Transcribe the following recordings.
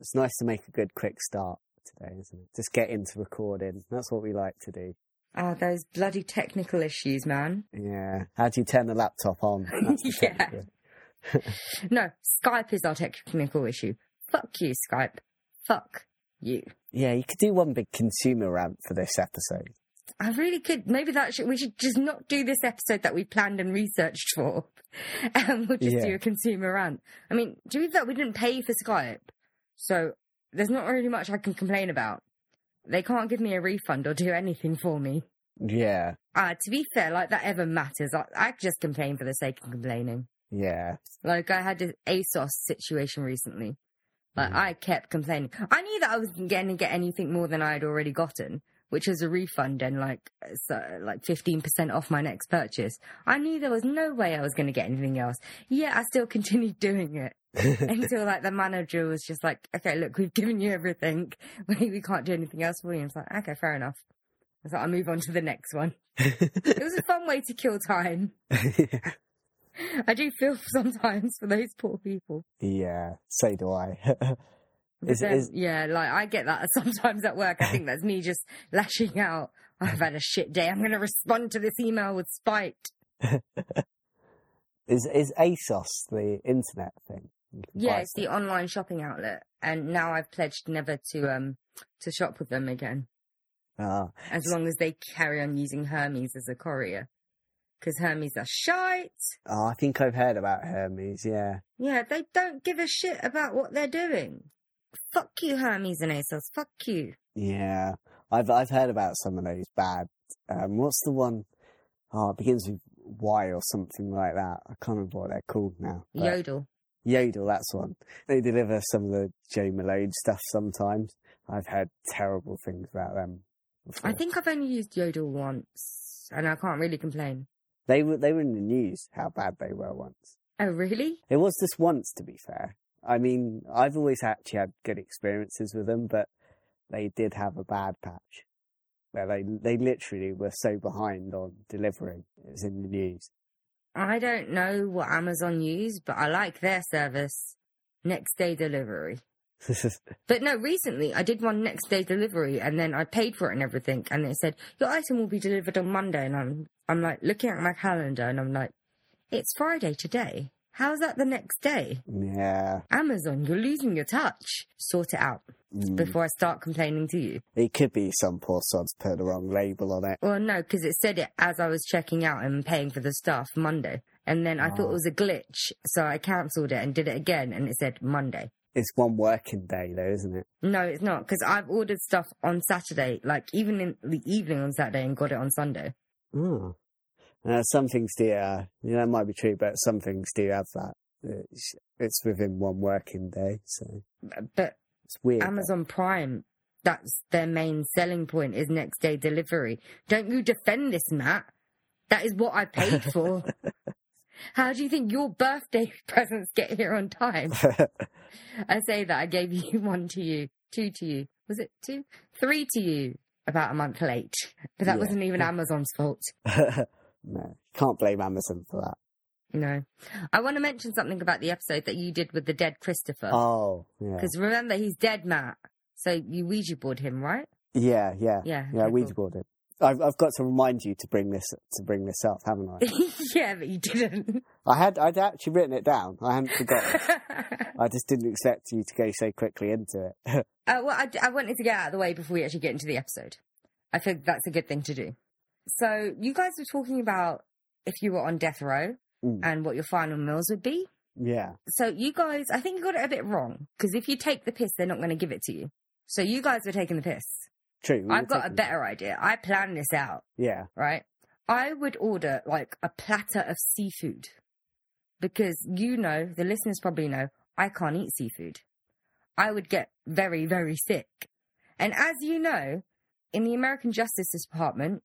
it's nice to make a good quick start today, isn't it? Just get into recording. That's what we like to do. Ah, those bloody technical issues, man. Yeah. How do you turn the laptop on? The Yeah. No, Skype is our technical issue. Fuck you, Skype. Fuck you. Yeah, you could do one big consumer rant for this episode. I really could. Maybe that should, we should just not do this episode that we planned and researched for, and we'll just do a consumer rant. I mean, do you think that we didn't pay for Skype, so there's not really much I can complain about. They can't give me a refund or do anything for me. Yeah, Uh, to be fair, like that ever matters. I, I just complain for the sake of complaining. yeah. Like I had an ASOS situation recently. Like Mm. I kept complaining. I knew that I wasn't going to get anything more than I had already gotten, which was a refund and like so, like fifteen percent off my next purchase. I knew there was no way I was going to get anything else. Yet I still continued doing it until like the manager was just like, "Okay, look, we've given you everything. We we can't do anything else for you." And it's like, "Okay, fair enough." I So I'll move on to the next one. It was a fun way to kill time. I do feel sometimes for those poor people. yeah, so do I. Is- then, is- yeah, like I get that sometimes at work. I think that's me just lashing out. I've had a shit day. I'm going to respond to this email with spite. is is ASOS the internet thing? Yeah, it's the online shopping outlet, and now I've pledged never to um to shop with them again? Ah, as long as they carry on using Hermes as a courier, because Hermes are shite. oh, I think I've heard about Hermes. Yeah, Yeah, they don't give a shit about what they're doing. Fuck you, Hermes and ASOS. Fuck you. yeah. I've I've heard about some of those bad. Um, what's the one? Oh, it begins with Y or something like that. I can't remember what they're called now. but- Yodel. Yodel, that's one. They deliver some of the Joe Malone stuff sometimes. I've heard terrible things about them. Before. I think I've only used Yodel once, and I can't really complain. they were they were in the news how bad they were once. Oh, really? It was just once, to be fair. I mean, I've always actually had good experiences with them, but they did have a bad patch where they they literally were so behind on delivering. It was in the news. I don't know what Amazon use, but I like their service. Next day delivery. But no, recently I did one next day delivery and then I paid for it and everything and it said, Your item will be delivered on Monday and I'm I'm like looking at my calendar and I'm like, It's Friday today. How's that the next day? yeah, Amazon, you're losing your touch. Sort it out Mm. before I start complaining to you. it could be some poor sods put the wrong label on it. Well, no, because it said it as I was checking out and paying for the stuff Monday. And then I thought Oh. it was a glitch, so I cancelled it and did it again, and it said Monday. It's one working day though, isn't it? No, it's not, because I've ordered stuff on Saturday, like even in the evening on Saturday, and got it on Sunday. Oh. Uh, some things do, uh, yeah, that might be true, but some things do have that. It's, it's within one working day, so But it's weird. Amazon Prime, that's their main selling point is next day delivery. Don't you defend this, Matt? That is what I paid for. How do you think your birthday presents get here on time? I say that I gave you one to you, two to you. Was it two? Three to you about a month late. But that Yeah. wasn't even Amazon's fault. No, can't blame Amazon for that. No. I want to mention something about the episode that you did with the dead Christopher. Oh, yeah. Because remember, he's dead, Matt. So you Ouija board him, right? Yeah, yeah. Yeah. Yeah, okay, Ouija cool. board it. I've, I've got to remind you to bring this to bring this up, haven't I? yeah, but you didn't. I had I'd actually written it down. I hadn't forgotten. I just didn't expect you to go so quickly into it. Uh, well, I, I wanted to get out of the way before we actually get into the episode. I think that's a good thing to do. So, you guys were talking about if you were on death row Mm. and what your final meals would be. yeah. So, you guys, I think you got it a bit wrong because if you take the piss, they're not going to give it to you. So, you guys were taking the piss. True. we I've got a better idea. I planned this out, Yeah. right? I would order like a platter of seafood because you know, the listeners probably know, I can't eat seafood. I would get very, very sick. And as you know, in the American Justice Department,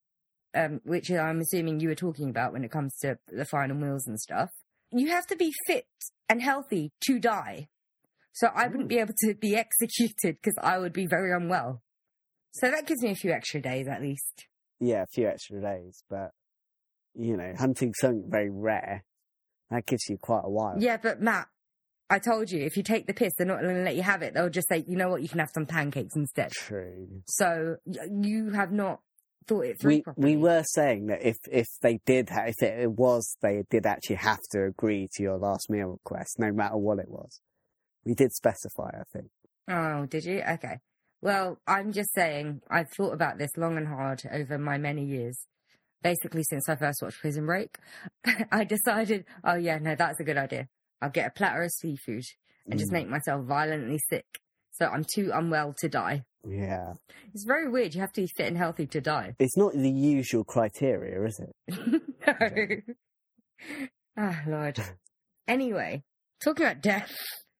um, which I'm assuming you were talking about when it comes to the final meals and stuff, you have to be fit and healthy to die. So I wouldn't be able to be executed because I would be very unwell. So that gives me a few extra days at least. Yeah, a few extra days, but you know, hunting something very rare, that gives you quite a while. Yeah, but Matt, I told you, if you take the piss, they're not going to let you have it. They'll just say, you know what, you can have some pancakes instead. True. So you have not thought it through We properly. we were saying that if if they did ha- if it was they did actually have to agree to your last meal request, no matter what it was. We did specify, I think. Oh, did you? Okay. Well, I'm just saying, I've thought about this long and hard over my many years. Basically, since I first watched Prison Break, I decided, oh yeah, no, that's a good idea. I'll get a platter of seafood and just Mm, make myself violently sick. So I'm too unwell to die. Yeah, It's very weird. You have to be fit and healthy to die. it's not the usual criteria, is it? no. Ah, Lord. Anyway, talking about death.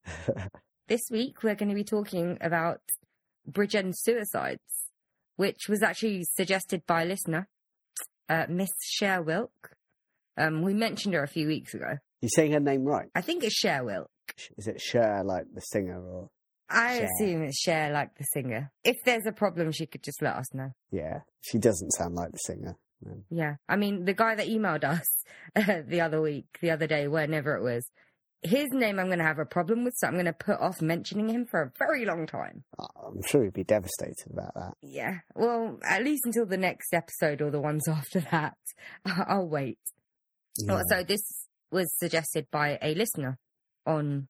This week, we're going to be talking about Bridgend suicides, which was actually suggested by a listener, uh, Miss Cher Wilk. Um, we mentioned her a few weeks ago. You're saying her name right? I think it's Cher Wilk. Is it Cher, like the singer, or I Cher. assume it's Cher like the singer. If there's a problem, she could just let us know. yeah? She doesn't sound like the singer. no. Yeah. I mean, the guy that emailed us uh, the other week, the other day, whenever it was, his name I'm going to have a problem with, so I'm going to put off mentioning him for a very long time. Oh, I'm sure he'd be devastated about that. Yeah. Well, at least until the next episode or the ones after that. I'll wait. Yeah. Oh, so this was suggested by a listener on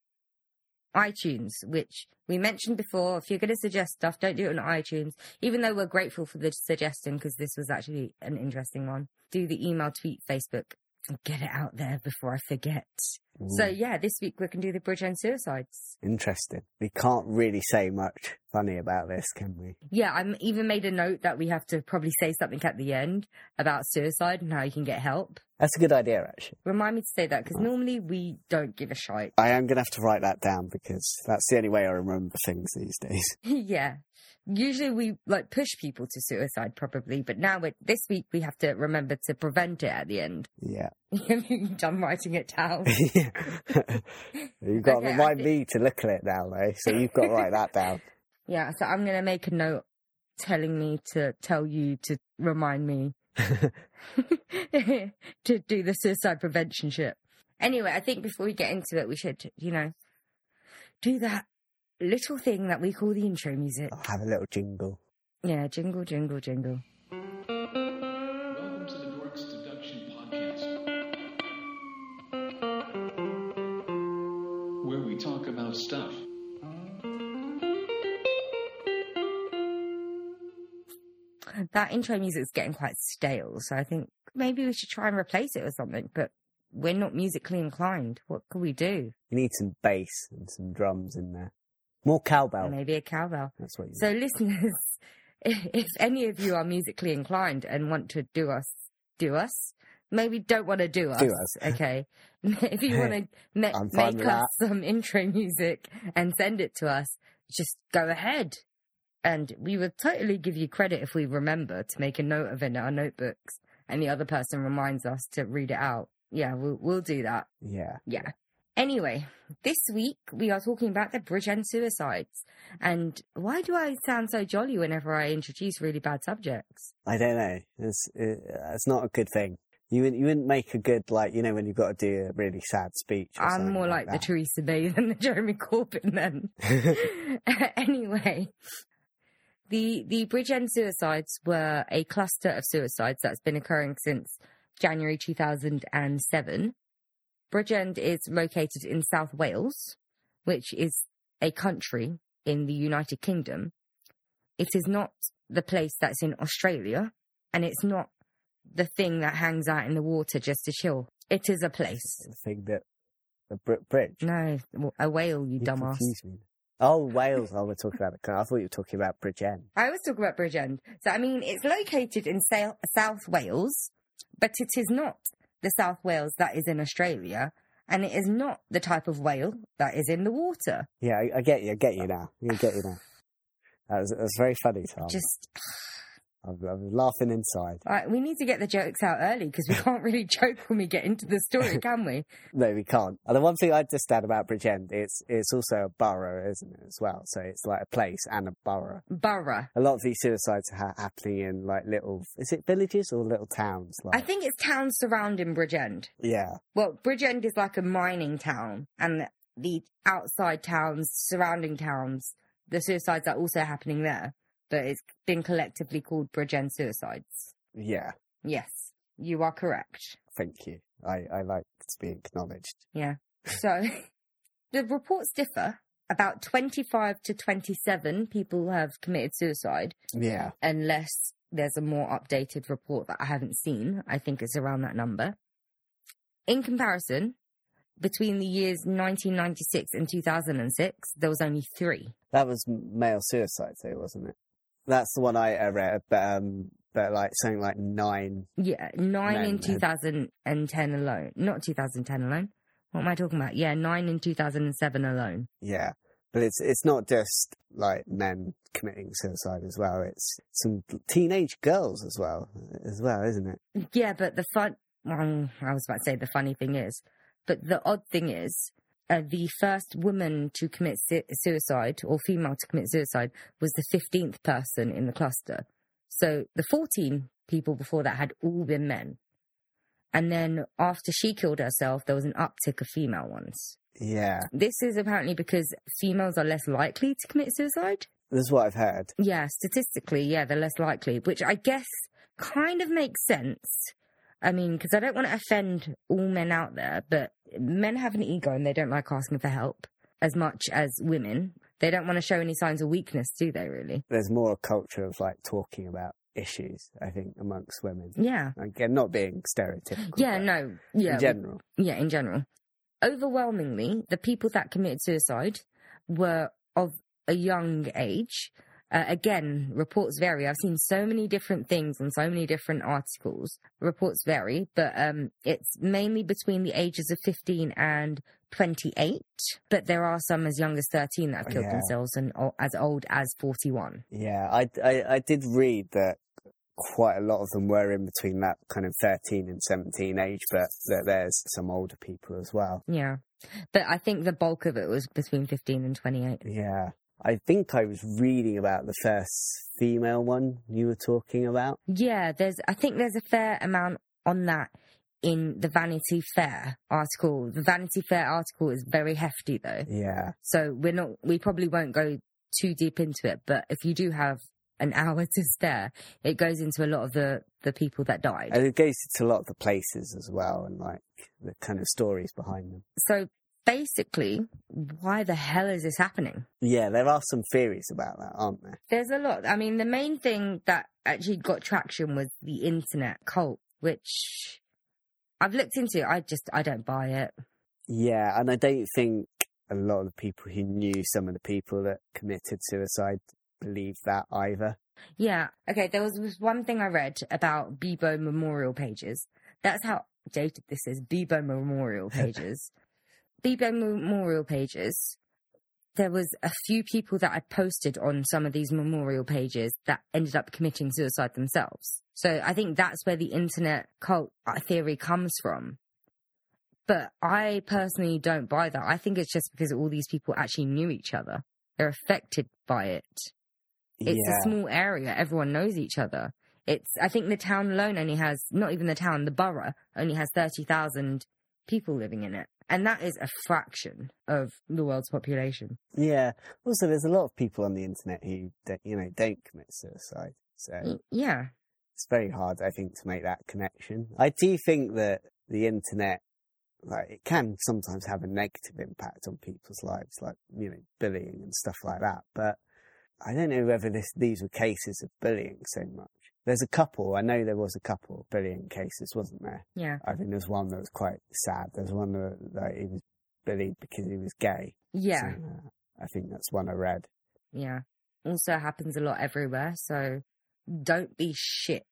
iTunes, which we mentioned before. If you're going to suggest stuff, don't do it on iTunes, even though we're grateful for the suggestion because this was actually an interesting one. Do the email, tweet, Facebook, and get it out there before I forget. So, yeah, this week we can do the Bridgend suicides. interesting. We can't really say much funny about this, can we? Yeah, I'm even made a note that we have to probably say something at the end about suicide and how you can get help. That's a good idea, actually. Remind me to say that because normally we don't give a shite. I am going to have to write that down because that's the only way I remember things these days. yeah. Usually we like push people to suicide probably, but now this week we have to remember to prevent it at the end. Yeah. You're done writing it down. you've got Okay, to remind thi- me to look at it now, though. So you've got to write that down. yeah, so I'm gonna make a note telling me to tell you to remind me to do the suicide prevention shit. Anyway, I think before we get into it, we should, you know, do that little thing that we call the intro music. I'll have a little jingle. Yeah, jingle, jingle, jingle. That intro music is getting quite stale, so I think maybe we should try and replace it with something, but we're not musically inclined. What could we do? You need some bass and some drums in there. More cowbell. Maybe a cowbell. That's what you So, listeners, if, any of you are musically inclined and want to do us, do us. Maybe don't want to do us. Do us. Okay. if you want to ma- make us some intro music and send it to us, just go ahead. And we would totally give you credit if we remember to make a note of it in our notebooks and the other person reminds us to read it out. Yeah, we'll, we'll do that. Yeah. Yeah. Anyway, this week we are talking about the Bridgend suicides. And why do I sound so jolly whenever I introduce really bad subjects? I don't know. It's it, it's not a good thing. You wouldn't you wouldn't make a good like you know when you've got to do a really sad speech. I'm more like, the. Theresa May than the Jeremy Corbyn then. anyway, the the Bridgend suicides were a cluster of suicides that's been occurring since January 2007. Bridgend is located in South Wales, which is a country in the United Kingdom. It is not the place that's in Australia, and it's not the thing that hangs out in the water just to chill. It is a place. the thing that the Bridge. No, a whale, you You dumbass. Oh, Wales. Oh, we're talking about the. I thought you were talking about Bridge End. I was talking about Bridgend. So, I mean, it's located in South Wales, but it is not the South Wales that is in Australia, and it is not the type of whale that is in the water. Yeah, I, I get you. I get you now. I get you now. That was, that was very funny, Tom. Just, I'm, I'm laughing inside. like, we need to get the jokes out early because we can't really joke when we get into the story, can we? No, we can't. And the one thing I just add about Bridgend, it's it's also a borough, isn't it, as well? So it's like a place and a borough. Borough. A lot of these suicides are happening in like little, is it villages or little towns? Like, I think it's towns surrounding Bridgend. yeah, Well, Bridgend is like a mining town, and the outside towns, surrounding towns, the suicides are also happening there, but it's been collectively called Bridgend suicides. Yeah, Yes, you are correct. thank you. I, I like to be acknowledged. Yeah. So the reports differ. About 25 to 27 people have committed suicide, Yeah, unless there's a more updated report that I haven't seen. I think it's around that number. In comparison, between the years 1996 and 2006, there was only three. that was male suicide, though, wasn't it? That's the one I uh, read, but um, but like something like nine. Yeah, nine Men in had- 2010 alone. Not 2010 alone. What am I talking about? Yeah, nine in 2007 alone. Yeah, but it's it's not just like men committing suicide as well. It's some teenage girls as well, as well, isn't it? Yeah, but the fun. Well, I was about to say the funny thing is, but the odd thing is, uh, the first woman to commit su- suicide or female to commit suicide was the 15th person in the cluster. So the 14 people before that had all been men. And then after she killed herself, there was an uptick of female ones. Yeah, This is apparently because females are less likely to commit suicide. that's what I've heard. Yeah, statistically, yeah, they're less likely, which I guess kind of makes sense. I mean, because I don't want to offend all men out there, but men have an ego and they don't like asking for help as much as women. They don't want to show any signs of weakness, do they, really? There's more a culture of like talking about issues. I think amongst women. Yeah. Again, not being stereotypical. Yeah, no. Yeah. In general, Yeah, in general. Overwhelmingly, the people that committed suicide were of a young age. Uh, again, reports vary. I've seen so many different things and so many different articles. Reports vary, but um, it's mainly between the ages of 15 and 28. But there are some as young as 13 that have killed Yeah. themselves and o- as old as 41. yeah. I, I I did read that quite a lot of them were in between that kind of 13 and 17 age, but that there's some older people as well. Yeah. But I think the bulk of it was between 15 and 28. Yeah. I think I was reading about the first female one you were talking about. Yeah, there's. I think there's a fair amount on that in the Vanity Fair article. The Vanity Fair article is very hefty though, Yeah. so we're not. We probably won't go too deep into it. But if you do have an hour to spare, it goes into a lot of the the people that died. And it goes to a lot of the places as well and like the kind of stories behind them. So basically, why the hell is this happening? Yeah, there are some theories about that, aren't there? There's a lot. I mean, the main thing that actually got traction was the internet cult, which I've looked into. I just I don't buy it. Yeah, and I don't think a lot of the people who knew some of the people that committed suicide believe that either. Yeah. Okay. There was this one thing I read about Bebo memorial pages. That's how dated this is. Bebo memorial pages. Bebo memorial pages. There was a few people that had posted on some of these memorial pages that ended up committing suicide themselves. So I think that's where the internet cult uh, theory comes from. But I personally don't buy that. I think it's just because all these people actually knew each other. They're affected by it. It's yeah. a small area. Everyone knows each other. It's. I think the town alone only has not even the town. The borough only has thirty thousand people living in it, and that is a fraction of the world's population. Yeah. Also, there's a lot of people on the internet who, don't, you know, don't commit suicide. So mm, Yeah, it's very hard, I think, to make that connection. I do think that the internet, like, it can sometimes have a negative impact on people's lives, like, you know, bullying and stuff like that. But I don't know whether this, these were cases of bullying so much. There's a couple, I know there was a couple bullying cases, wasn't there? yeah, I think there's one that was quite sad. There's one that, that he was bullied because he was gay. yeah, So, uh, I think that's one I read. yeah. Also happens a lot everywhere. So don't be shit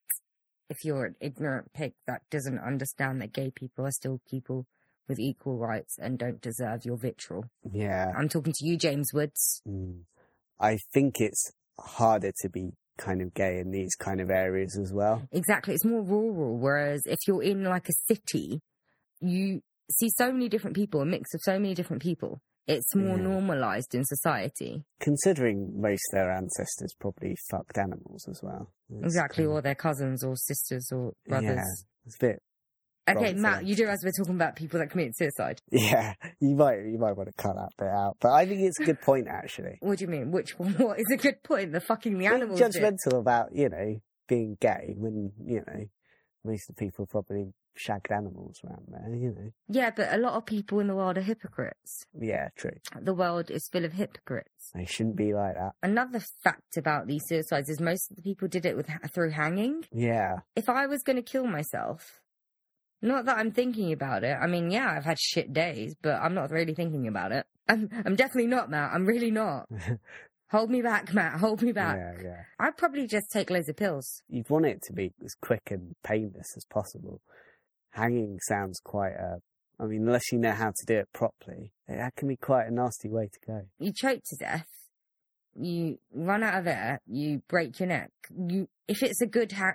if you're an ignorant pig that doesn't understand that gay people are still people with equal rights and don't deserve your vitriol. Yeah. I'm talking to you, James Woods. Mm. I think it's harder to be kind of gay in these kind of areas as well. Exactly. It's more rural. Whereas if you're in like a city, you see so many different people, a mix of so many different people. It's more Yeah. normalized in society. Considering most of their ancestors probably fucked animals as well. It's Exactly. kind Or their cousins or sisters or brothers. Yeah, it's a bit, Okay, Matt, thing. you do as we're talking about people that commit suicide. Yeah, you might you might want to cut that bit out, but I think it's a good point actually. What do you mean? Which one? What is a good point? The fucking the Being animals. judgmental about you know being gay when you know most of the people probably shagged animals around there. You know, Yeah, but a lot of people in the world are hypocrites. yeah, true. The world is full of hypocrites. They shouldn't be like that. Another fact about these suicides is most of the people did it with through hanging. Yeah, If I was going to kill myself, not that I'm thinking about it. I mean, yeah, I've had shit days, but I'm not really thinking about it. I'm, I'm definitely not, Matt. I'm really not. Hold me back, Matt. Hold me back. yeah, yeah. I'd probably just take loads of pills. You'd want it to be as quick and painless as possible. Hanging sounds quite a. I mean, unless you know how to do it properly, that can be quite a nasty way to go. You choke to death. You run out of air. You break your neck. You, if it's a good hang,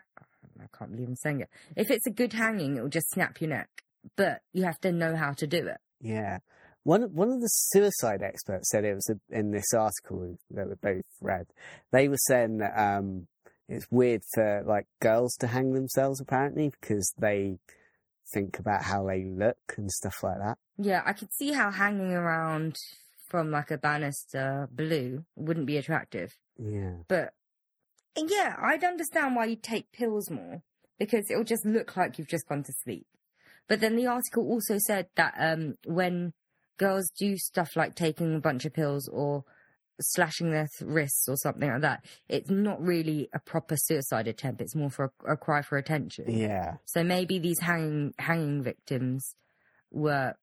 I can't believe I'm saying it. If it's a good hanging, it will just snap your neck. But you have to know how to do it. Yeah. One one of the suicide experts said it was a, in this article that we both read. They were saying that um, it's weird for like girls to hang themselves apparently because they think about how they look and stuff like that. Yeah, I could see how hanging around from like a banister blue wouldn't be attractive. Yeah. But yeah, I'd understand why you'd take pills more because it'll just look like you've just gone to sleep. But then the article also said that um, when girls do stuff like taking a bunch of pills or slashing their th- wrists or something like that, it's not really a proper suicide attempt. It's more for a, a cry for attention. Yeah. So maybe these hanging hanging victims were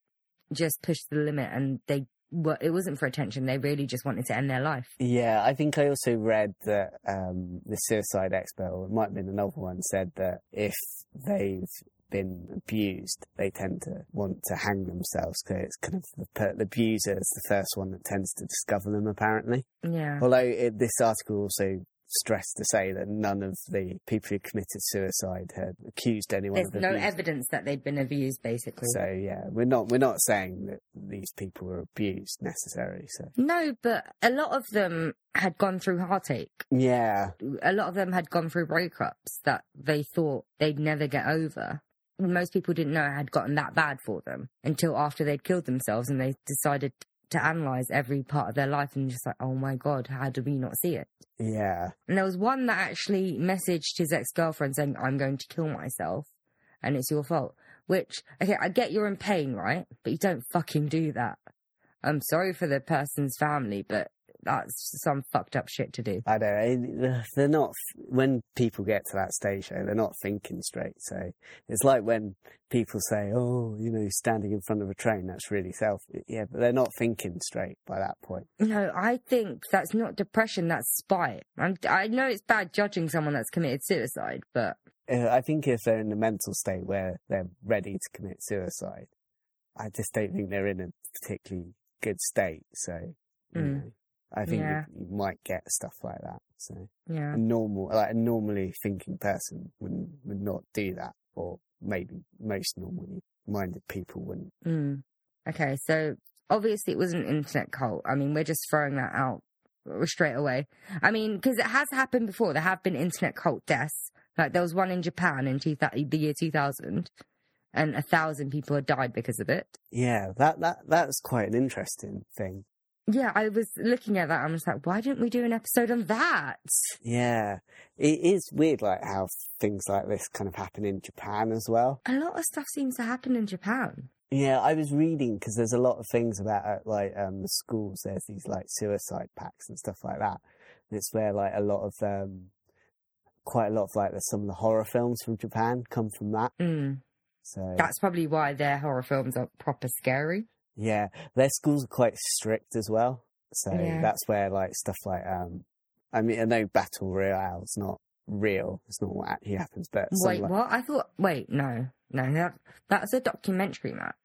just pushed to the limit and they were it wasn't for attention. They really just wanted to end their life. Yeah, I think I also read that um, the suicide expert, or it might have been another one, said that if they've been abused, they tend to want to hang themselves because it's kind of the, per- the abuser is the first one that tends to discover them, apparently. Yeah. Although it, this article also stressed to say that none of the people who committed suicide had accused anyone There's of no abuse. evidence that they'd been abused, basically. So yeah, we're not we're not saying that these people were abused necessarily. So no, but a lot of them had gone through heartache. yeah, A lot of them had gone through breakups that they thought they'd never get over. Most people didn't know it had gotten that bad for them until after they'd killed themselves and they decided to analyze every part of their life and just like, oh my God, how did we not see it? yeah, And there was one that actually messaged his ex girlfriend saying, I'm going to kill myself and it's your fault. Which, okay, I get you're in pain, right? But you don't fucking do that. I'm sorry for the person's family, but that's some fucked up shit to do. I don't know. They're not when people get to that stage though. They're not thinking straight. So it's like when people say, "Oh, you know, standing in front of a train, that's really self. Yeah, but they're not thinking straight by that point. No, I think that's not depression, that's spite. I'm, I know it's bad judging someone that's committed suicide, but Uh, I think if they're in a mental state where they're ready to commit suicide, I just don't think they're in a particularly good state. So, you Mm. know, I think Yeah. you, you might get stuff like that. So, yeah. a normal, like a normally thinking person would would not do that, or maybe most normally minded people wouldn't. Mm. Okay, so obviously it was an internet cult. I mean, we're just throwing that out straight away. I mean, because it has happened before. There have been internet cult deaths. Like there was one in Japan in two the year 2000, and a thousand people had died because of it. Yeah, that that that's quite an interesting thing. Yeah, I was looking at that. I was like, why didn't we do an episode on that? Yeah, it is weird, like how things like this kind of happen in Japan as well. A lot of stuff seems to happen in Japan. Yeah, I was reading because there's a lot of things about uh, like um, the schools. There's these like suicide packs and stuff like that. And it's where like a lot of um, quite a lot of like the, some of the horror films from Japan come from that. Mm. So That's probably why their horror films are proper scary. Yeah, their schools are quite strict as well. So Yeah. that's where like stuff like um, I mean, I know battle royale is not real. It's not what actually happens, but Wait, like- what? I thought. Wait, no, no, that that's a documentary, Matt.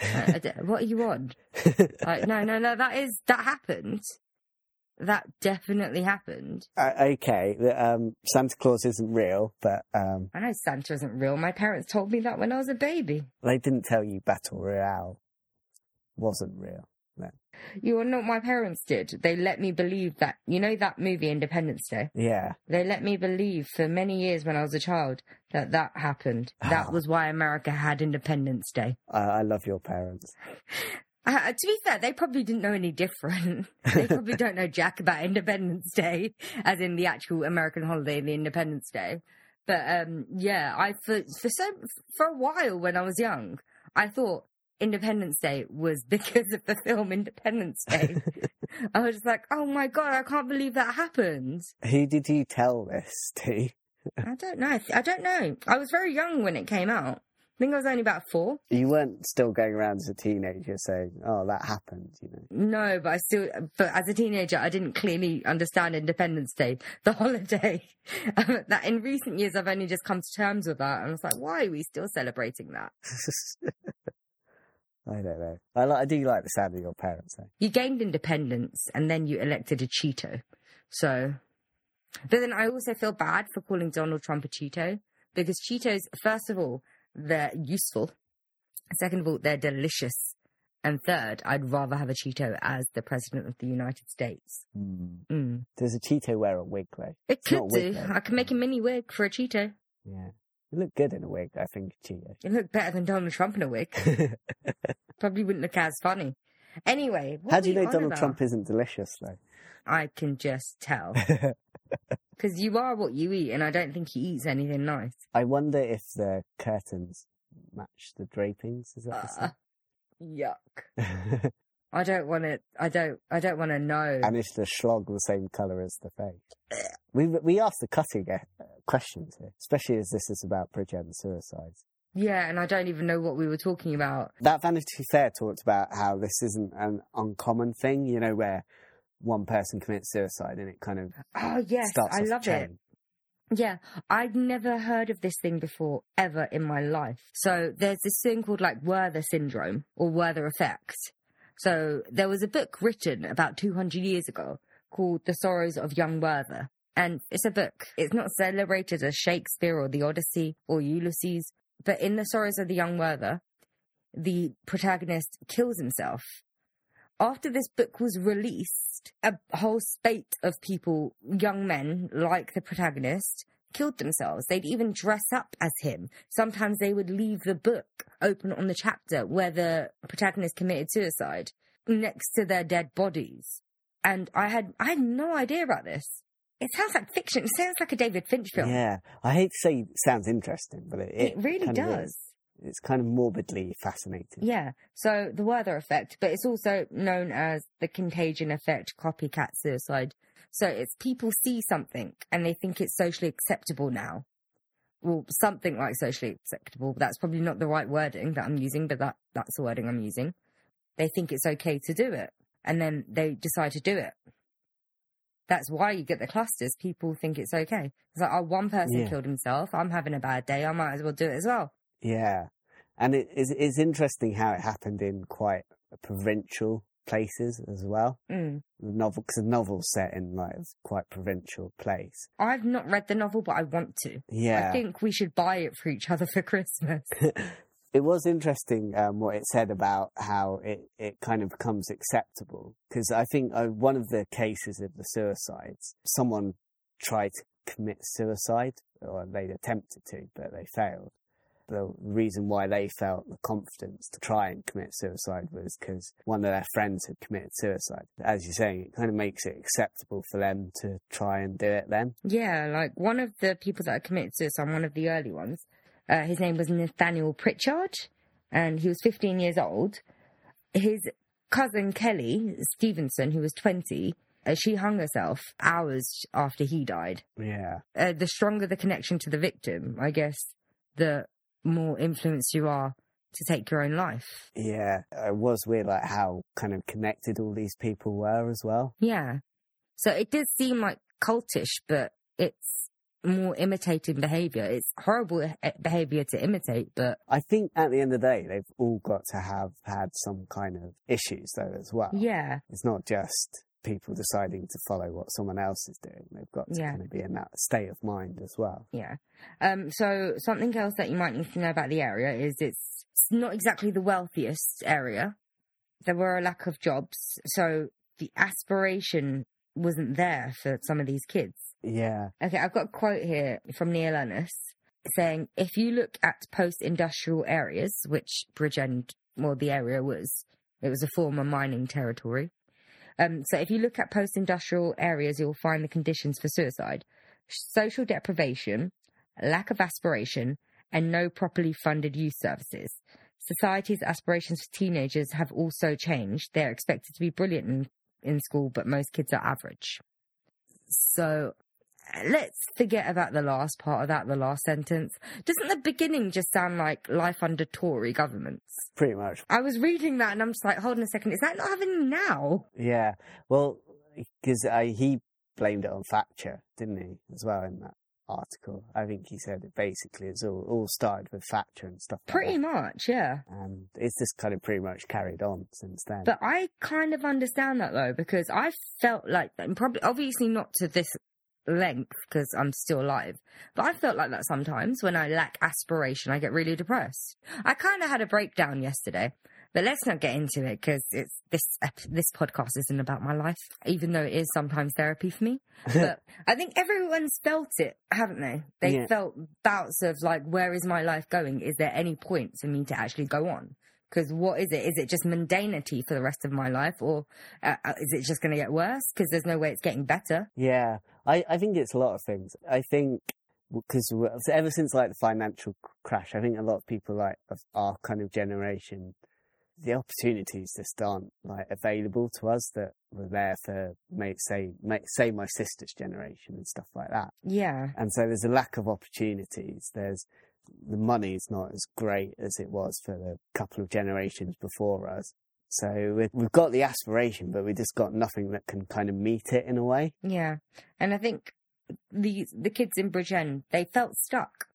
I- I d- what are you on? Like, no, no, no. That is that happened. That definitely happened. Uh, okay, um, Santa Claus isn't real, but um, I know Santa isn't real. My parents told me that when I was a baby. they didn't tell you battle royale wasn't real. then. You are not my parents did. They let me believe that you know that movie Independence Day. Yeah. They let me believe for many years when I was a child that that happened. That was why America had Independence Day. I, I love your parents. Uh, to be fair, they probably didn't know any different. they probably don't know jack about Independence Day, as in the actual American holiday, the Independence Day. But um, yeah, I for for so for a while when I was young, I thought Independence Day was because of the film Independence Day. I was just like, oh my god, I can't believe that happened. Who did you tell this to? I don't know. I don't know. I was very young when it came out. I think I was only about four. You weren't still going around as a teenager saying, "Oh, that happened," you know. No, but I still, but as a teenager, I didn't clearly understand Independence Day, the holiday. that in recent years, I've only just come to terms with that. And I was like, why are we still celebrating that? I don't know. I like. I do like the sound of your parents. Though. You gained independence and then you elected a Cheeto. So, but then I also feel bad for calling Donald Trump a Cheeto because Cheetos, first of all, they're useful. Second of all, they're delicious. And third, I'd rather have a Cheeto as the president of the United States. Mm. Does a Cheeto wear a wig though? It It's could a wig, do. I can make a mini wig for a Cheeto. Yeah, you look good in a wig. I think Cheeto. It look better than Donald Trump in a wig. Probably wouldn't look as funny. Anyway, what How do you know Donald about? Trump isn't delicious though? I can just tell. Because you are what you eat, and I don't think he eats anything nice. I wonder if the curtains match the drapings. Is that Uh, yuck. I don't want to. I don't. I don't want to know. and is the schlog the same colour as the face? We we asked the cutting uh, questions here, especially as this is about Bridgend suicides. Yeah, and I don't even know what we were talking about. That Vanity Fair talked about how this isn't an uncommon thing, you know, where one person commits suicide and it kind of Oh yes, I love it. Yeah, I'd never heard of this thing before ever in my life. So there's this thing called like Werther syndrome or Werther effect. So there was a book written about 200 years ago called The Sorrows of Young Werther. And it's a book. It's not celebrated as Shakespeare or the Odyssey or Ulysses, but in The Sorrows of the Young Werther, the protagonist kills himself. After this book was released, a whole spate of people, young men like the protagonist, killed themselves. They'd even dress up as him. Sometimes they would leave the book open on the chapter where the protagonist committed suicide next to their dead bodies. And I had I had no idea about this. It sounds like fiction. It sounds like a David Fincher film. Yeah, I hate to say it sounds interesting, but it, it, really does. is. It's kind of morbidly fascinating. Yeah. So the Werther effect, but it's also known as the contagion effect, copycat suicide. So it's people see something and they think it's socially acceptable now. Well, something like socially acceptable. That's probably not the right wording that I'm using, but that, that's the wording I'm using. They think it's okay to do it. And then they decide to do it. That's why you get the clusters. People think it's okay. It's like, oh, one person Yeah. killed himself. I'm having a bad day. I might as well do it as well. Yeah, and it is it's interesting how it happened in quite a provincial places as well. Mm. The novel, because the novel's set in like a quite provincial place. I've not read the novel, but I want to. Yeah, I think we should buy it for each other for Christmas. it was interesting um, what it said about how it, it kind of becomes acceptable. Because I think uh, one of the cases of the suicides, someone tried to commit suicide, or they attempted to, but they failed. The reason why they felt the confidence to try and commit suicide was because one of their friends had committed suicide. As you're saying, it kind of makes it acceptable for them to try and do it then. yeah, like one of the people that committed suicide, one of the early ones, uh, his name was Nathaniel Pritchard, and he was 15 years old. His cousin Kelly Stevenson, who was 20, uh, she hung herself hours after he died. Yeah. Uh, the stronger the connection to the victim, I guess, the more influenced you are to take your own life. Yeah. It was weird, like how kind of connected all these people were as well. Yeah. So it did seem like cultish, but it's more imitating behavior. It's horrible eh, behavior to imitate, but I think at the end of the day, they've all got to have had some kind of issues though as well. yeah, It's not just people deciding to follow what someone else is doing. They've got to Yeah. kind of be in that state of mind as well. yeah. Um, so something else that you might need to know about the area is it's, not exactly the wealthiest area. there were a lack of jobs, so the aspiration wasn't there for some of these kids. Yeah. Okay, I've got a quote here from Neil Ennis saying, if you look at post-industrial areas, which Bridgend, well, the area was, it was a former mining territory. Um, so if you look at post-industrial areas, you'll find the conditions for suicide, social deprivation, lack of aspiration, and no properly funded youth services. Society's aspirations for teenagers have also changed. They're expected to be brilliant in, in school, but most kids are average. So let's forget about the last part of that, the last sentence. Doesn't the beginning just sound like life under Tory governments? Pretty much. I was reading that and I'm just like, hold on a second, is that not happening now? Yeah. Well, because uh, he blamed it on Thatcher, didn't he, as well, in that article? I think he said it basically it's all, all started with Thatcher and stuff like Pretty that. much, yeah. And it's just kind of pretty much carried on since then. But I kind of understand that though, because I felt like, and probably, obviously not to this length because I'm still alive, but I felt like that sometimes when I lack aspiration, I get really depressed. I kind of had a breakdown yesterday, but let's not get into it because it's this this podcast isn't about my life, even though it is sometimes therapy for me. But I think everyone's felt it, haven't they? They Yeah. felt bouts of like, where is my life going? Is there any point for me to actually go on? Because what is it? Is it just mundanity for the rest of my life, or uh, uh, is it just going to get worse? Because there's no way it's getting better. Yeah, I, I think it's a lot of things. I think because ever since like the financial crash, I think a lot of people like of our kind of generation, the opportunities just aren't like available to us that were there for say say my sister's generation and stuff like that. Yeah, And so there's a lack of opportunities. There's the money's not as great as it was for the couple of generations before us. So we- we've got the aspiration, but we just got nothing that can kind of meet it in a way. yeah, and I think the the kids in Bridgend they felt stuck,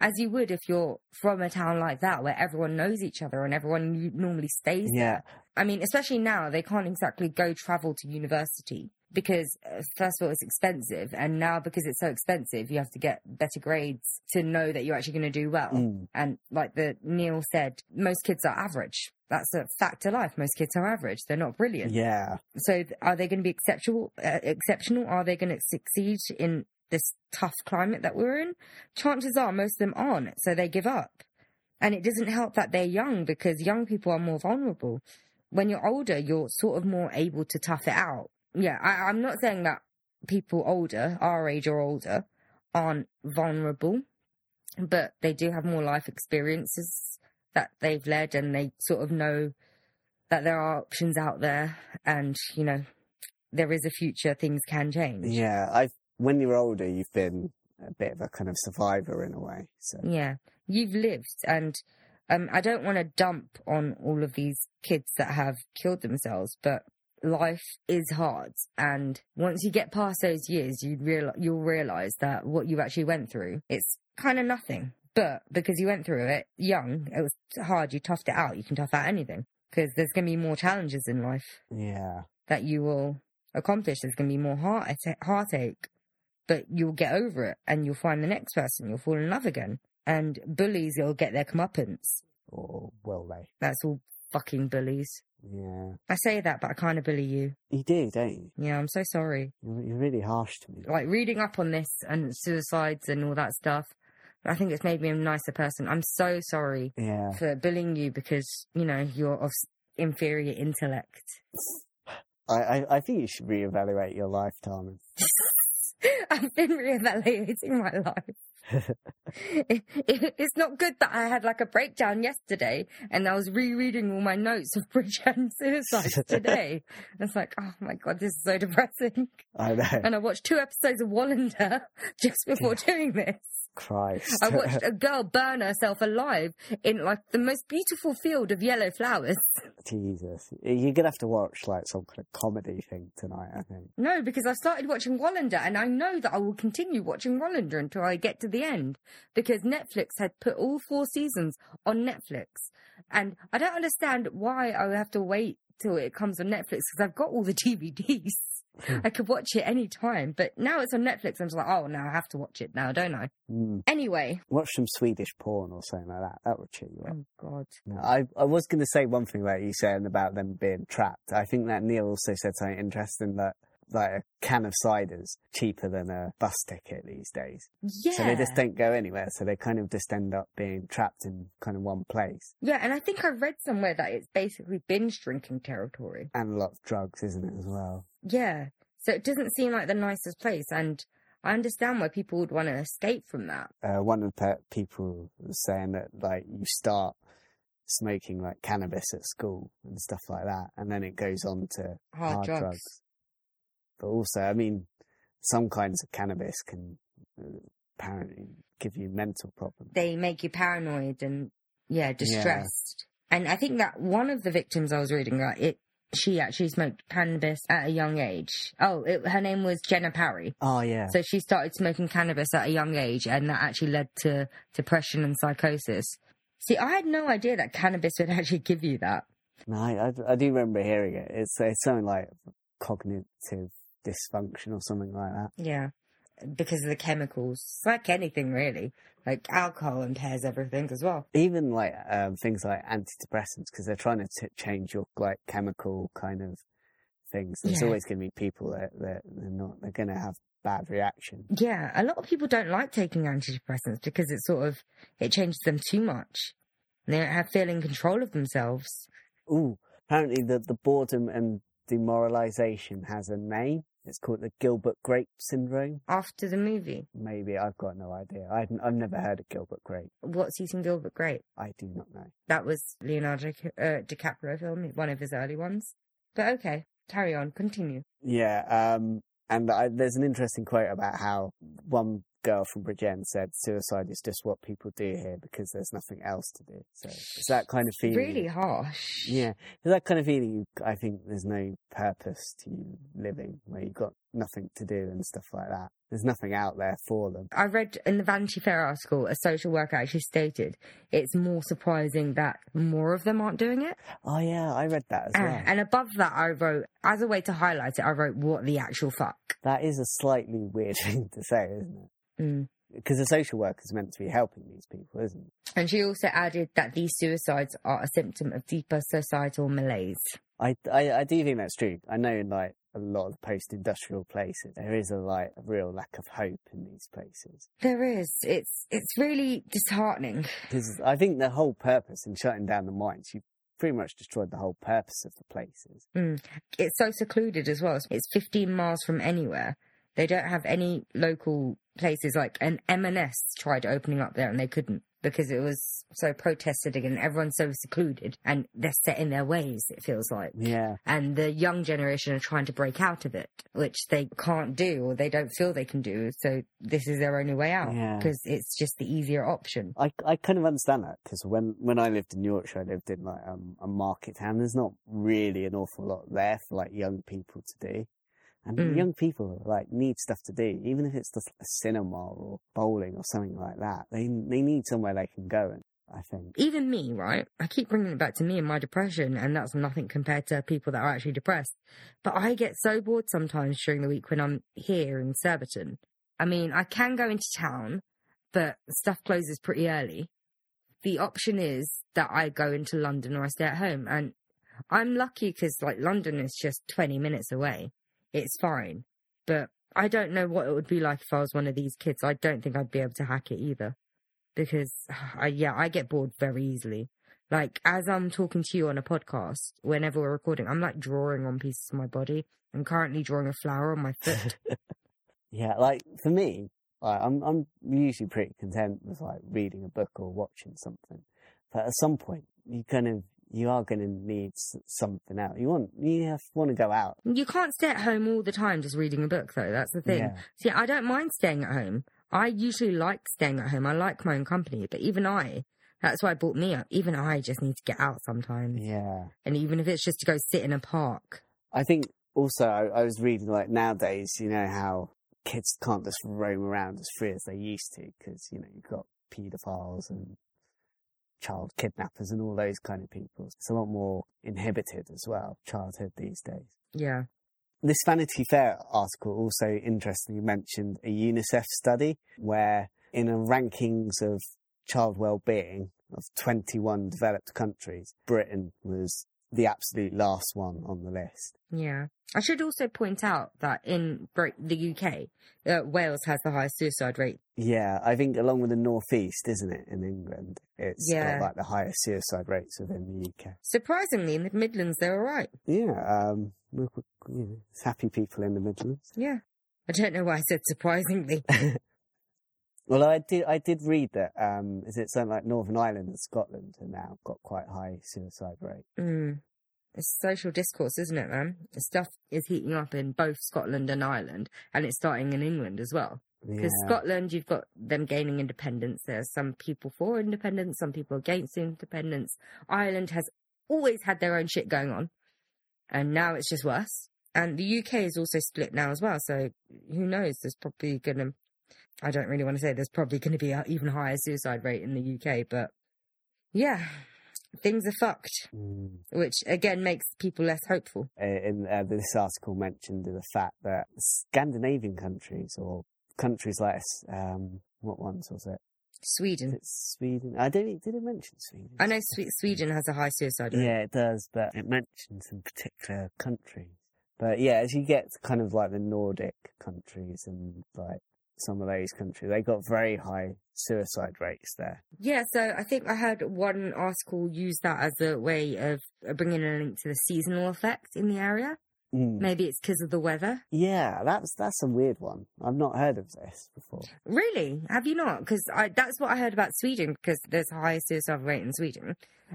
as you would if you're from a town like that where everyone knows each other and everyone normally stays Yeah. there. I mean, especially now they can't exactly go travel to university because uh, first of all it's expensive, and now because it's so expensive, you have to get better grades to know that you're actually going to do well. Mm. And like the Neil said, most kids are average. That's a fact of life. Most kids are average. They're not brilliant. Yeah. So are they going to be exceptional? Uh, exceptional? Are they going to succeed in this tough climate that we're in? Chances are most of them aren't. So they give up. And it doesn't help that they're young because young people are more vulnerable. When you're older, you're sort of more able to tough it out. Yeah, I, I'm not saying that people older, our age or older, aren't vulnerable, but they do have more life experiences that they've led and they sort of know that there are options out there and, you know, there is a future, things can change. Yeah. I've, when you're older, you've been a bit of a kind of survivor in a way. So Yeah. You've lived and um, I don't want to dump on all of these kids that have killed themselves, but life is hard. And once you get past those years, you real you'll realize that what you actually went through, it's kind of nothing. But because you went through it young, it was hard. You toughed it out. You can tough out anything because there's going to be more challenges in life yeah. that you will accomplish. There's going to be more heart heartache, but you'll get over it and you'll find the next person. You'll fall in love again. And bullies, you'll get their comeuppance. Oh, or will they? That's all fucking bullies. Yeah. I say that, but I kind of bully you. You do, don't you? Yeah, I'm so sorry. You're, really harsh to me. Like reading up on this and suicides and all that stuff, I think it's made me a nicer person. I'm so sorry Yeah. for bullying you because, you know, you're of inferior intellect. I, I, I think you should reevaluate your life, Tarman. I've been reevaluating my life. It, it- it's not good that I had like a breakdown yesterday and I was rereading all my notes of Bridgend suicide today. it's like, oh my god, this is so depressing. I know. And I watched two episodes of Wallander just before doing this. Christ. I watched a girl burn herself alive in like the most beautiful field of yellow flowers. Jesus. You're going to have to watch like some kind of comedy thing tonight, I think. No, because I started watching Wallander and I know that I will continue watching Wallander until I get to the end because Netflix had put all four seasons on Netflix. And I don't understand why I would have to wait till it comes on Netflix because I've got all the DVDs. I could watch it any time. But now it's on Netflix. I'm just like, oh, now I have to watch it now, don't I? Mm. Anyway. Watch some Swedish porn or something like that. That would cheer you up. Oh, God. No, I, I was going to say one thing about you saying about them being trapped. I think that Neil also said something interesting that like a can of cider's cheaper than a bus ticket these days. Yeah. So they just don't go anywhere. So they kind of just end up being trapped in kind of one place. Yeah, and I think I read somewhere that it's basically binge drinking territory. And a lot of drugs, isn't it, as well? Yeah. So it doesn't seem like the nicest place. And I understand why people would want to escape from that. Uh, one of the people was saying that like you start smoking like cannabis at school and stuff like that, and then it goes on to Hard, hard drugs. drugs. But also, I mean, some kinds of cannabis can uh, apparently give you mental problems. They make you paranoid and, yeah, distressed. And I think that one of the victims I was reading that it, she actually smoked cannabis at a young age. Oh, it, her name was Jenna Parry. Oh yeah, So she started smoking cannabis at a young age, and that actually led to depression and psychosis. See, I had no idea that cannabis would actually give you that. no, I, I, I do remember hearing it. It's it's something like cognitive dysfunction or something like that. Yeah, because of the chemicals. It's like anything, really. Like alcohol impairs everything as well. Even like um, things like antidepressants, because they're trying to t- change your like chemical kind of things. There's Yeah. always going to be people that that they're not they're going to have bad reaction. Yeah, a lot of people don't like taking antidepressants because it sort of it changes them too much. They don't have feeling control of themselves. Ooh, apparently the the boredom and demoralization has a name. It's called the Gilbert Grape syndrome. After the movie, Maybe I've got no idea. I've I've never heard of Gilbert Grape. what's eating Gilbert Grape? I do not know. That was Leonardo uh, DiCaprio film, one of his early ones. But okay, carry on, continue. Yeah, um, and I, there's an interesting quote about how one girl from Bridgend said suicide is just what people do here because there's nothing else to do. So it's that kind of feeling. Really harsh. Yeah, it's that kind of feeling. I think there's no purpose to you living where you've got nothing to do and stuff like that. There's nothing out there for them. I read in the Vanity Fair article, a social worker actually stated it's more surprising that more of them aren't doing it. Oh yeah, I read that as Ah, well. and above that, I wrote, as a way to highlight it, I wrote, what the actual fuck. That is a slightly weird thing to say, isn't it? Mm. Because a social worker is meant to be helping these people, isn't it? And she also added that these suicides are a symptom of deeper societal malaise. I, I, I do think that's true. I know in like a lot of post-industrial places, there is a like a real lack of hope in these places. There is. It's it's really disheartening. Because I think the whole purpose in shutting down the mines, you pretty much destroyed the whole purpose of the places. It's so secluded as well. It's 15 miles from anywhere. They don't have any local places like an M&S tried opening up there and they couldn't because it was so protested again. Everyone's so secluded and they're set in their ways, it feels like. Yeah. And the young generation are trying to break out of it, which they can't do or they don't feel they can do. So this is their only way out Yeah. because it's just the easier option. I, I kind of understand that because when, when I lived in Yorkshire, I lived in like um, a market town. There's not really an awful lot there for like young people to do. And Mm. young people like need stuff to do, even if it's just a cinema or bowling or something like that. They they need somewhere they can go. And I think even me, right? I keep bringing it back to me and my depression, and that's nothing compared to people that are actually depressed. But I get so bored sometimes during the week when I'm here in Surbiton. I mean, I can go into town, but stuff closes pretty early. The option is that I go into London or I stay at home, and I'm lucky because like London is just 20 minutes away. It's fine, but I don't know what it would be like if I was one of these kids. I don't think I'd be able to hack it either because I, yeah, I get bored very easily. Like as I'm talking to you on a podcast, whenever we're recording, I'm like drawing on pieces of my body. I'm currently drawing a flower on my foot. yeah, like for me, like, I'm I'm usually pretty content with like reading a book or watching something. But at some point, you kind of you are going to need something out. You want you have, want to go out. you can't stay at home all the time just reading a book, though. That's the thing. Yeah. See, I don't mind staying at home. I usually like staying at home. I like my own company, but even I, that's why I brought me up. Even I just need to get out sometimes. Yeah. And even if it's just to go sit in a park. I think also I, I was reading like nowadays, you know how kids can't just roam around as free as they used to because you know you've got paedophiles and child kidnappers and all those kind of people. It's a lot more inhibited as well, childhood these days. Yeah. This Vanity Fair article also interestingly mentioned a UNICEF study where, in a rankings of child well-being of 21 developed countries, Britain was the absolute last one on the list. Yeah. I should also point out that in the UK, uh, Wales has the highest suicide rate. Yeah, I think along with the northeast, isn't it, in England, it's Yeah. got like the highest suicide rates within the UK. Surprisingly, in the Midlands, they're all right. Yeah, um, you know, happy people in the Midlands. Yeah. I don't know why I said surprisingly. Well, I did. I did read that. Um, is it something like Northern Ireland and Scotland have now got quite high suicide rate? Mm. It's social discourse, isn't it, man? The stuff is heating up in both Scotland and Ireland, and it's starting in England as well. Because Yeah. Scotland, you've got them gaining independence. There's some people for independence, some people against independence. Ireland has always had their own shit going on, and now it's just worse. And the UK is also split now as well, so who knows? There's probably going to, I don't really want to say there's probably going to be an even higher suicide rate in the UK, but yeah, things are fucked, Mm. which again makes people less hopeful. In uh, this article mentioned the fact that Scandinavian countries or countries like um, what ones was it? Sweden. it Sweden? I don't. Did it mention Sweden? I know Swe- Sweden has a high suicide rate. Yeah, it does, but it mentions some particular countries. But yeah, as you get kind of like the Nordic countries and like some of those countries, they got very high suicide rates there. Yeah, so I think I heard one article use that as a way of uh, bringing a link to the seasonal effect in the area. Mm. Maybe it's because of the weather. Yeah, that's that's a weird one. I've not heard of this before. Really? Have you not? Because that's what I heard about Sweden, because there's a high suicide rate in Sweden.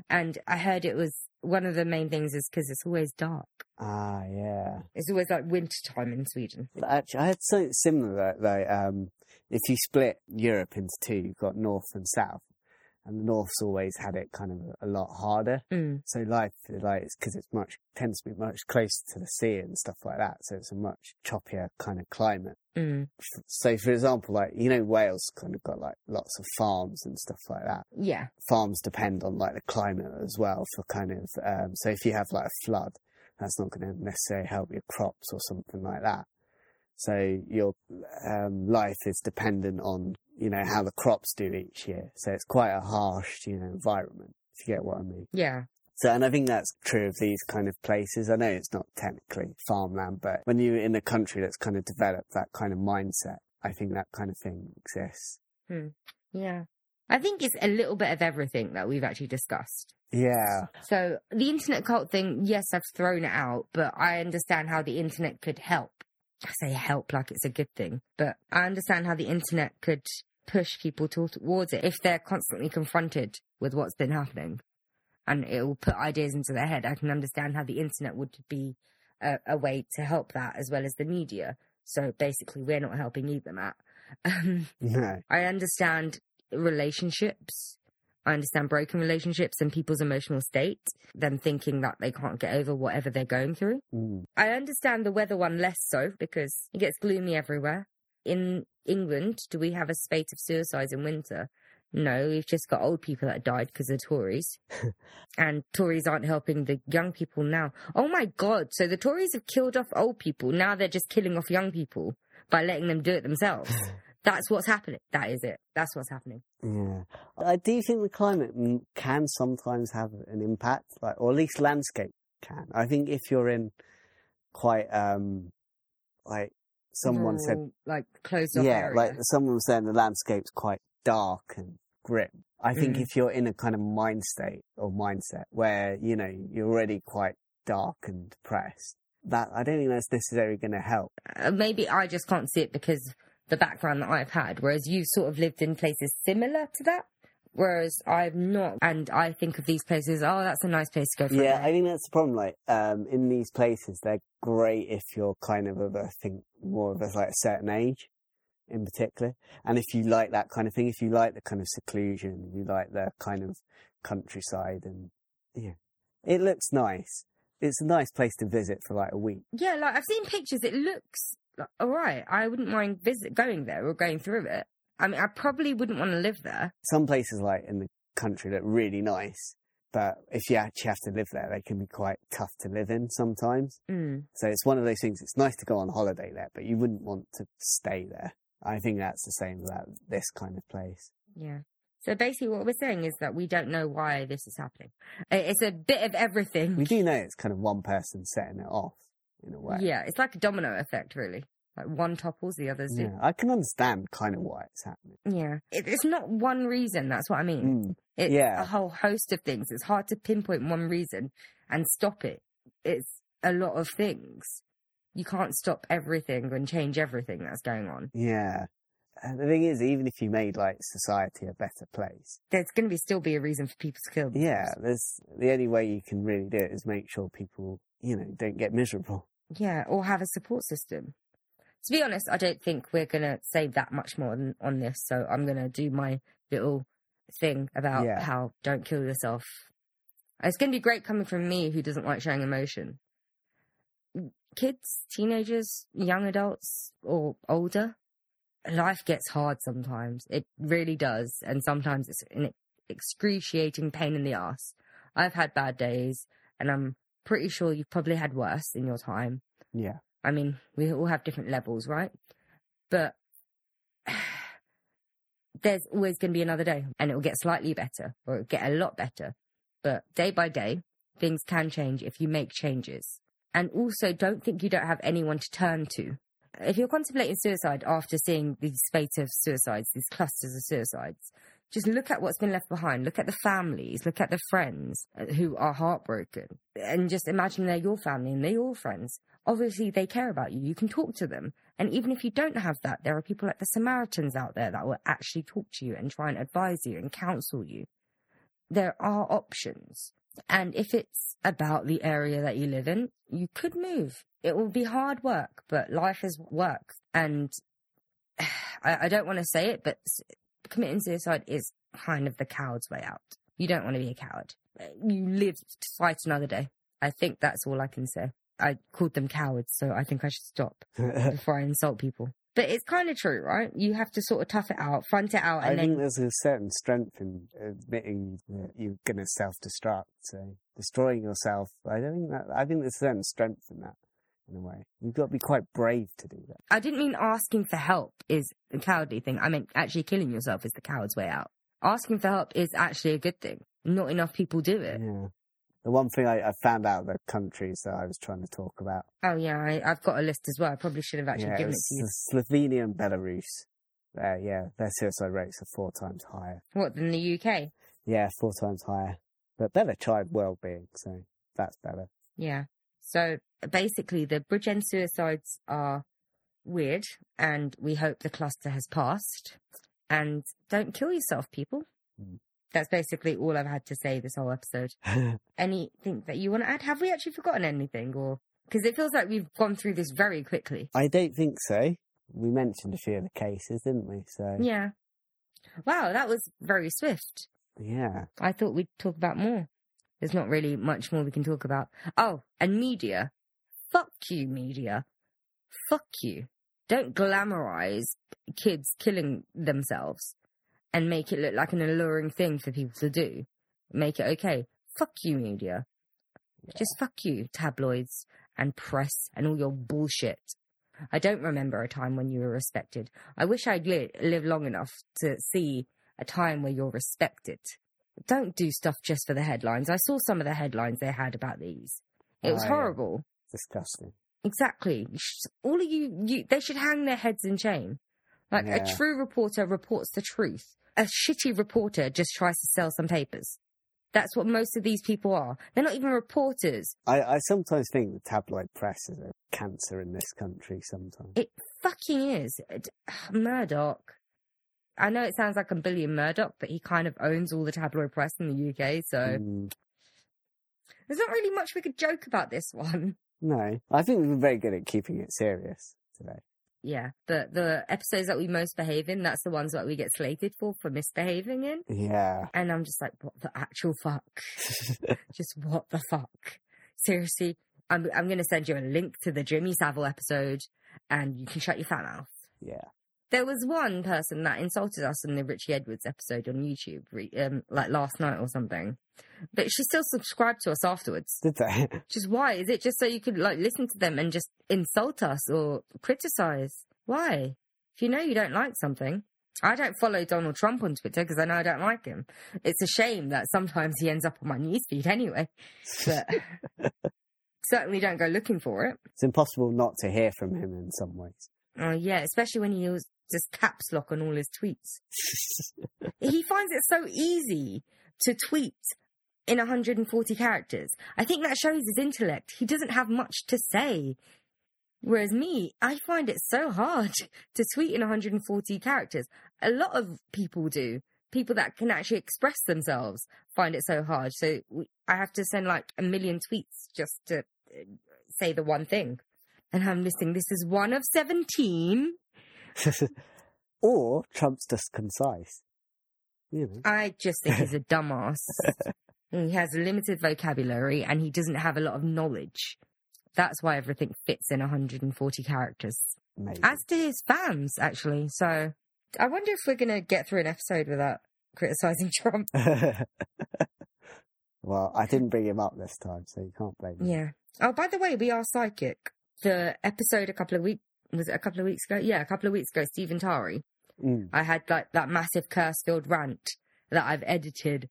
And I heard it was one of the main things is because it's always dark. Ah, yeah. It's always like winter time in Sweden. Actually, I had something similar though. Um, if you split Europe into two, you've got North and South, and the North's always had it kind of a lot harder. Mm. So life, like, it's because it's much tends to be much closer to the sea and stuff like that. So it's a much choppier kind of climate. Mm. So, for example, like you know, Wales kind of got like lots of farms and stuff like that. Yeah. Farms depend on like the climate as well for kind of. Um, so if you have like a flood, that's not going to necessarily help your crops or something like that. So your um, life is dependent on you know how the crops do each year. So it's quite a harsh you know environment. If you get what I mean. Yeah. So, and I think that's true of these kind of places. I know it's not technically farmland, but when you're in a country that's kind of developed that kind of mindset, I think that kind of thing exists. Hmm. Yeah. I think it's a little bit of everything that we've actually discussed. Yeah. So the internet cult thing, yes, I've thrown it out, but I understand how the internet could help. I say help like it's a good thing, but I understand how the internet could push people towards it if they're constantly confronted with what's been happening. And it will put ideas into their head. I can understand how the internet would be a, a way to help that as well as the media. So basically, we're not helping either, Matt. Um, No. I understand relationships. I understand broken relationships and people's emotional state, them thinking that they can't get over whatever they're going through. Mm. I understand the weather one less so because it gets gloomy everywhere. In England, do we have a spate of suicides in winter? No, we've just got old people that died because of Tories. and Tories aren't helping the young people now. Oh my God. So the Tories have killed off old people. Now they're just killing off young people by letting them do it themselves. That's what's happening. That is it. That's what's happening. Yeah. I do think the climate can sometimes have an impact, like, or at least landscape can. I think if you're in quite, um, like, someone said, like closed off yeah, area. like someone was saying the landscape's quite dark and grim. I think Mm. if you're in a kind of mind state or mindset where, you know, you're already quite dark and depressed, that, I don't think that's necessarily going to help. Uh, maybe I just can't see it because the background that I've had, whereas you've sort of lived in places similar to that. Whereas I've not, and I think of these places. Oh, that's a nice place to go for. Yeah. I think that's the problem. Like, um, in these places, they're great if you're kind of of, I think, more of a, like a certain age in particular. And if you like that kind of thing, if you like the kind of seclusion, you like the kind of countryside and, yeah, it looks nice. It's a nice place to visit for like a week. yeah, like I've seen pictures. It looks like, all right. I wouldn't mind visit going there or going through it. I mean, I probably wouldn't want to live there. Some places like in the country look really nice. but if you actually have to live there, they can be quite tough to live in sometimes. Mm. So it's one of those things. It's nice to go on holiday there, but you wouldn't want to stay there. I think that's the same about this kind of place. Yeah. So basically, what we're saying is that we don't know why this is happening. It's a bit of everything. We do know it's kind of one person setting it off in a way. Yeah, it's like a domino effect, really. Like one topples, the others do. Yeah, I can understand kind of why it's happening. Yeah. It, it's not one reason, that's what I mean. Mm. It's Yeah. a whole host of things. It's hard to pinpoint one reason and stop it. It's a lot of things. You can't stop everything and change everything that's going on. Yeah. And the thing is, even if you made like society a better place, There's going to be still be a reason for people to kill themselves. yeah, there's the only way you can really do it is make sure people, you know, don't get miserable. Yeah, or have a support system. To be honest, I don't think we're going to say that much more on, on this. So I'm going to do my little thing about Yeah. how don't kill yourself. It's going to be great coming from me who doesn't like showing emotion. Kids, teenagers, young adults, or older, life gets hard sometimes. It really does. And sometimes it's an excruciating pain in the ass. I've had bad days, and I'm pretty sure you've probably had worse in your time. Yeah. I mean, we all have different levels, right? But there's always going to be another day and it will get slightly better or it'll get a lot better. But day by day, things can change if you make changes. And also, don't think you don't have anyone to turn to. If you're contemplating suicide after seeing these spate of suicides, these clusters of suicides, just look at what's been left behind. Look at the families. Look at the friends uh, who are heartbroken. And just imagine they're your family and they're your friends. Obviously, they care about you. You can talk to them. And even if you don't have that, there are people like the Samaritans out there that will actually talk to you and try and advise you and counsel you. There are options. And if it's about the area that you live in, you could move. It will be hard work, but life is work. And I, I don't want to say it, but committing suicide is kind of the coward's way out. You don't want to be a coward. You live to fight another day. I think that's all I can say. I called them cowards, so I think I should stop before I insult people. But it's kind of true, right? You have to sort of tough it out, front it out, I and think then there's a certain strength in admitting that you're going to self-destruct. So destroying yourself, I don't think that. I think there's a certain strength in that. In a way, you've got to be quite brave to do that. I didn't mean asking for help is the cowardly thing. I meant actually killing yourself is the coward's way out. Asking for help is actually a good thing. Not enough people do it. Yeah. The one thing I, I found out the countries that I was trying to talk about. Oh yeah, I, I've got a list as well. I probably should have actually yeah, given it it's to you. Slovenia and Belarus. Uh, yeah, their suicide rates are four times higher. What than the UK? Yeah, four times higher. But better child well-being, so that's better. Yeah. So basically, the Bridgend suicides are weird, and we hope the cluster has passed. And don't kill yourself, people. Mm. That's basically all I've had to say this whole episode. Anything that you want to add? Have we actually forgotten anything, or because it feels like we've gone through this very quickly? I don't think so. We mentioned a few of the cases, didn't we? So Yeah. Wow, that was very swift. yeah. I thought we'd talk about more. There's not really much more we can talk about. Oh, and media. Fuck you, media. Fuck you. Don't glamorize kids killing themselves and make it look like an alluring thing for people to do. Make it okay. Fuck you, media. Just fuck you, tabloids and press and all your bullshit. I don't remember a time when you were respected. I wish I'd li- lived long enough to see a time where you're respected. Don't do stuff just for the headlines. I saw some of the headlines they had about these. It was Oh, yeah. horrible. Disgusting. Exactly. All of you, you, they should hang their heads in shame. Like Yeah. a true reporter reports the truth. A shitty reporter just tries to sell some papers. That's what most of these people are. They're not even reporters. I, I sometimes think the tabloid press is a cancer in this country sometimes. It fucking is. It, Murdoch. I know it sounds like a billion Murdoch, but he kind of owns all the tabloid press in the UK, so Mm, there's not really much we could joke about this one. no, I think we're very good at keeping it serious today. Yeah, but the episodes that we most behave in, that's the ones that we get slated for for misbehaving in. Yeah. And I'm just like, what the actual fuck? just what the fuck? Seriously, I'm I'm gonna send you a link to the Jimmy Savile episode, and you can shut your fat mouth. yeah. There was one person that insulted us in the Richey Edwards episode on YouTube, um, like last night or something. But she still subscribed to us afterwards. Did they? Just why? Is it just so you could like listen to them and just insult us or criticize? Why? If you know you don't like something. I don't follow Donald Trump on Twitter because I know I don't like him. It's a shame that sometimes he ends up on my newsfeed anyway. But certainly don't go looking for it. It's impossible not to hear from him in some ways. Oh yeah, especially when he was just caps lock on all his tweets. he finds it so easy to tweet in 140 characters. I think that shows his intellect. He doesn't have much to say. Whereas me, I find it so hard to tweet in 140 characters. A lot of people do. People that can actually express themselves find it so hard. So I have to send like a million tweets just to uh, say the one thing. And I'm listing this is one of 17. or Trump's just concise. You know. I just think he's a dumbass. he has a limited vocabulary and he doesn't have a lot of knowledge. That's why everything fits in 140 characters. Maybe. As to his fans, actually. So I wonder if we're going to get through an episode without criticizing Trump. well, I didn't bring him up this time, so you can't blame me. Yeah. Oh, by the way, we are psychic. The episode a couple of weeks was it a couple of weeks ago? Yeah, a couple of weeks ago. Stephen Tari. Mm. I had like that massive curse-filled rant that I've edited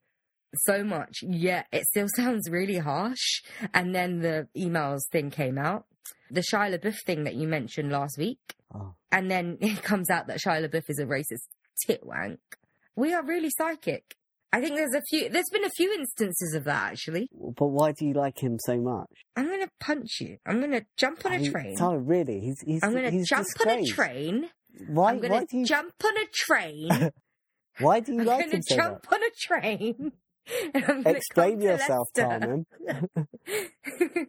so much, yet it still sounds really harsh. And then the emails thing came out, the Shia LaBeouf thing that you mentioned last week, Oh. and then it comes out that Shia LaBeouf is a racist titwank. We are really psychic. I think there's a few. There's been a few instances of that actually. But why do you like him so much? I'm gonna punch you. I'm gonna jump on I a train. Oh, really? He's he's I'm gonna he's jump on a train. Why? I'm gonna why do you? jump on a train. Why do you I'm like gonna him so jump much? on a train. and I'm gonna Explain yourself. Carmen.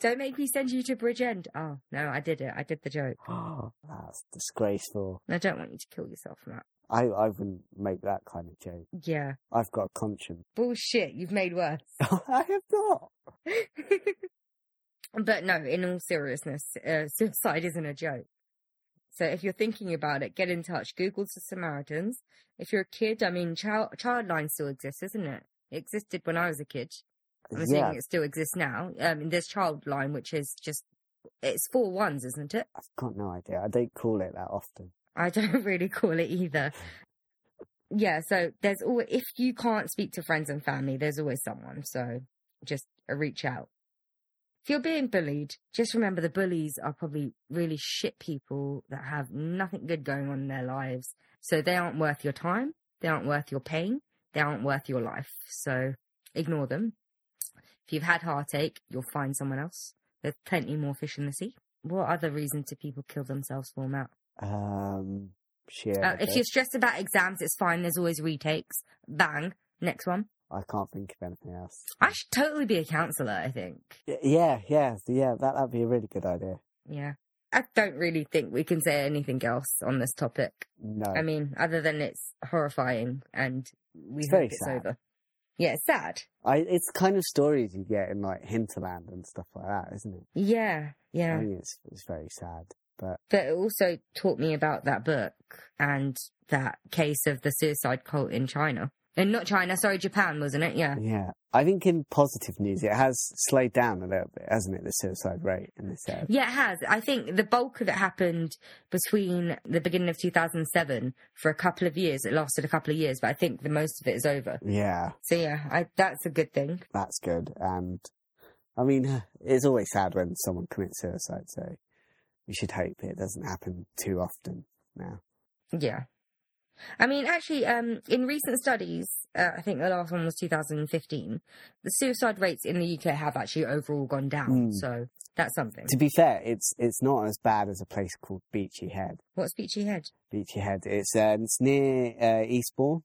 Don't make me send you to Bridgend. Oh no, I did it. I did the joke. Oh, that's disgraceful. I don't want you to kill yourself, Matt. I I wouldn't make that kind of joke. Yeah, I've got a conscience. bullshit. You've made worse. I have not. but no, in all seriousness, uh, suicide isn't a joke. So if you're thinking about it, get in touch. Google the Samaritans. If you're a kid, I mean, child Childline still exists, isn't it? It existed when I was a kid. I'm yeah, assuming it still exists now. Um, there's Childline, which is just it's four ones, isn't it? I've got no idea. I don't call it that often. I don't really call it either. Yeah, so there's always if you can't speak to friends and family, there's always someone. So just uh, reach out. If you're being bullied, just remember the bullies are probably really shit people that have nothing good going on in their lives. So they aren't worth your time. They aren't worth your pain. They aren't worth your life. So ignore them. If you've had heartache, you'll find someone else. There's plenty more fish in the sea. What other reason do people kill themselves for, Matt? Um, sheer. Uh, if you're stressed about exams, it's fine. There's always retakes. Bang. Next one. I can't think of anything else. I should totally be a counsellor, I think. Yeah, yeah, yeah. That that'd be a really good idea. Yeah. I don't really think we can say anything else on this topic. No, I mean, other than it's horrifying and we It's hope it's sad. over. Yeah, it's sad. I it's kind of stories you get in like Hinterland and stuff like that, isn't it? Yeah, yeah. I think it's it's very sad. But But it also taught me about that book and that case of the suicide cult in China. And not China, sorry, Japan, wasn't it? Yeah. yeah, I think in positive news it has slowed down a little bit, hasn't it? The suicide rate in this area. Yeah, it has. I think the bulk of it happened between the beginning of 2007 for a couple of years. It lasted a couple of years, but I think the most of it is over. Yeah, So yeah, I, that's a good thing. that's good. And I mean, it's always sad when someone commits suicide. So we should hope it doesn't happen too often now. Yeah. I mean, actually, um, in recent studies, uh, I think the last one was 2015, the suicide rates in the UK have actually overall gone down. Mm. So that's something. To be fair, it's it's not as bad as a place called Beachy Head. What's Beachy Head? Beachy Head. It's uh, it's near uh, Eastbourne.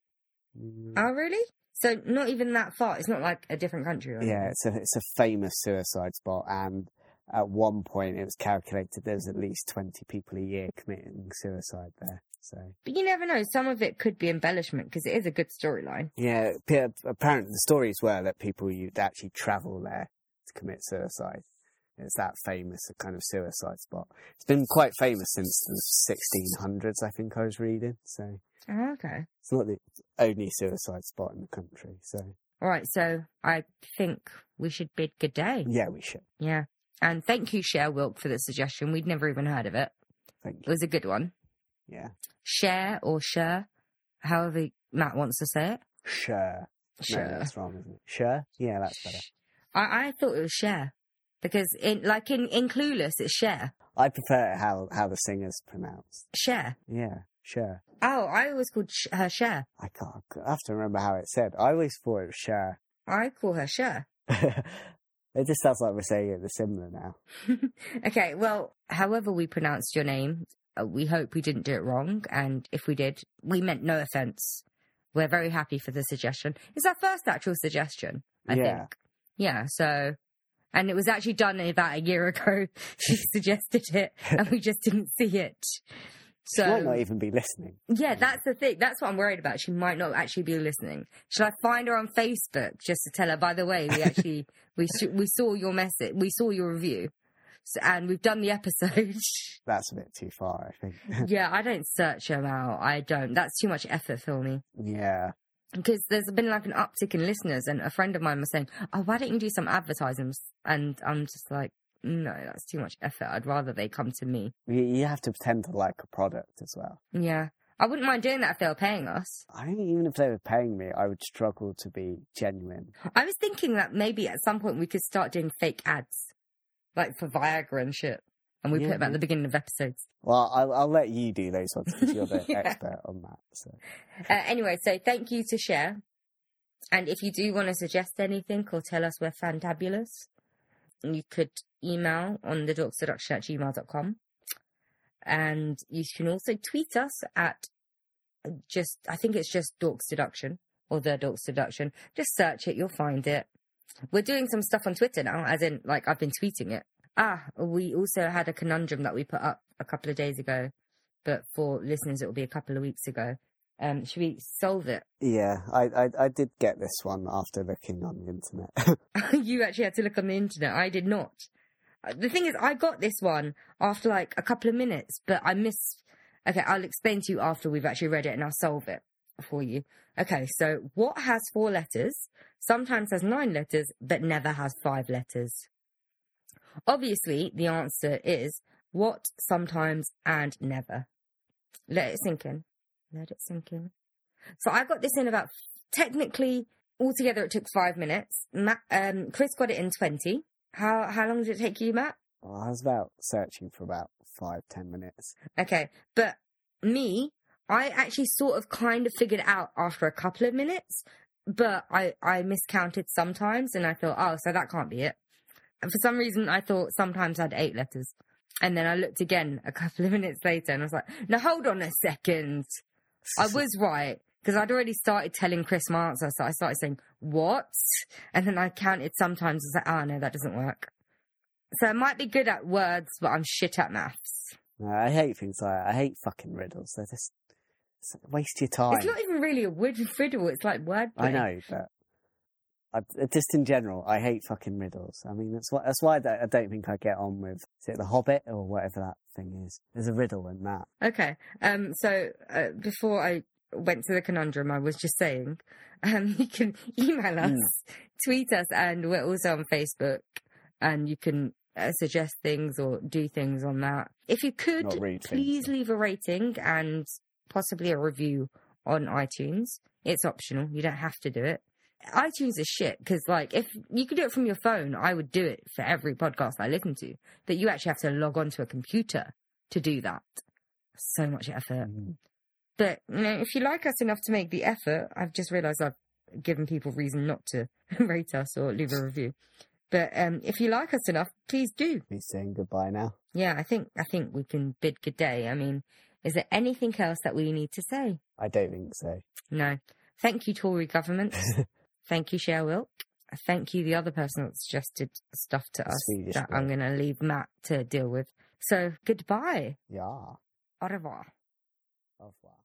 Oh, really? So not even that far. It's not like a different country. Or Yeah, it's a it's a famous suicide spot, and at one point it was calculated there's at least twenty people a year committing suicide there. So But you never know. Some of it could be embellishment because it is a good storyline. yeah, apparently the stories were that people you'd actually travel there to commit suicide. It's that famous kind of suicide spot. It's been quite famous since the 1600s, I think I was reading. So Oh, okay. it's not the only suicide spot in the country. So All right. So I think we should bid good day. yeah, we should. Yeah. And thank you, Cher Wilk, for the suggestion. We'd never even heard of it. Thank It you. was a good one. Yeah. Share or share, however Matt wants to say it. Sure. No, that's wrong, isn't it? Sure? Yeah, that's better. I, I thought it was share because in like in, in Clueless, it's share. I prefer how, how the singer's pronounced. Share. Yeah, sure. Oh, I always called sh- her share. I can't, I have to remember how it said. I always thought it was sure. I call her share. it just sounds like we're saying it the similar now. okay, well, however we pronounced your name, uh, we hope we didn't do it wrong. And if we did, we meant no offense. We're very happy for the suggestion. It's our first actual suggestion, I Yeah. think. Yeah, so. And it was actually done about a year ago. she suggested it, and we just didn't see it. So She might not even be listening. yeah, that's the thing. That's what I'm worried about. She might not actually be listening. Should I find her on Facebook just to tell her? By the way, we actually we sh- we saw your message, we saw your review, so, and we've done the episode. That's a bit too far, I think. yeah, I don't search them out. I don't. That's too much effort for me. yeah. Because there's been like an uptick in listeners, and a friend of mine was saying, "Oh, why don't you do some advertisements?" And I'm just like, "No, that's too much effort. I'd rather they come to me." You, you have to pretend to like a product as well. Yeah, I wouldn't mind doing that if they were paying us. I think even if they were paying me, I would struggle to be genuine. I was thinking that maybe at some point we could start doing fake ads, like for Viagra and shit, and we Yeah, put them at the beginning of episodes. Well, I'll, I'll let you do those ones because you're the Yeah. expert on that. So. Uh, anyway, so thank you to share, and if you do want to suggest anything or tell us we're fantabulous, you could email on the dork seduction at gmail.com. and you can also tweet us at just I think it's just dork seduction or the dork seduction. Just search it, you'll find it. We're doing some stuff on Twitter now, as in like I've been tweeting it. Ah, we also had a conundrum that we put up a couple of days ago, but for listeners, it will be a couple of weeks ago. Um, should we solve it? Yeah, I, I I did get this one after looking on the internet. you actually had to look on the internet. I did not. Uh, The thing is, I got this one after like a couple of minutes, but I missed. Okay, I'll explain to you after we've actually read it and I'll solve it for you. Okay, so what has four letters, sometimes has nine letters, but never has five letters? Obviously, the answer is what, sometimes, and never. Let it sink in. Let it sink in. So I got this in about, technically, altogether it took five minutes. Matt, um, Chris got it in 20. How, how long did it take you, Matt? Well, I was about searching for about five ten minutes. Okay, but me, I actually sort of kind of figured it out after a couple of minutes, but I, I miscounted sometimes and I thought, oh, so that can't be it. And for some reason, I thought sometimes I had eight letters. And then I looked again a couple of minutes later and I was like, now hold on a second. I was right because I'd already started telling Chris my answer. So I started saying, what? And then I counted sometimes and was like, oh, no, that doesn't work. So I might be good at words, but I'm shit at maths. No, I hate things like that. I hate fucking riddles. They're just it's like, waste your time. It's not even really a word riddle. It's like wordplay. I know, but I, just in general, I hate fucking riddles. I mean, that's why that's why I don't, I don't think I get on with is it the Hobbit or whatever that thing is. There's a riddle in that. Okay. Um. So uh, before I went to the conundrum, I was just saying, um, you can email us, tweet us, and we're also on Facebook, and you can uh, suggest things or do things on that. If you could, things, please leave a rating and possibly a review on iTunes. It's optional. You don't have to do it. iTunes is shit because, like, if you could do it from your phone, I would do it for every podcast I listen to. But you actually have to log onto a computer to do that. So much effort. Mm. But you know, if you like us enough to make the effort, I've just realised I've given people reason not to rate us or leave a review. But um, if you like us enough, please do. He's saying goodbye now. Yeah, I think I think we can bid good day. I mean, is there anything else that we need to say? I don't think so. No. Thank you, Tory government. Thank you, Cher Wilk. Thank you, the other person that suggested stuff to us Swedish that I'm going to leave Matt to deal with. So goodbye. Yeah. Au revoir. Au revoir.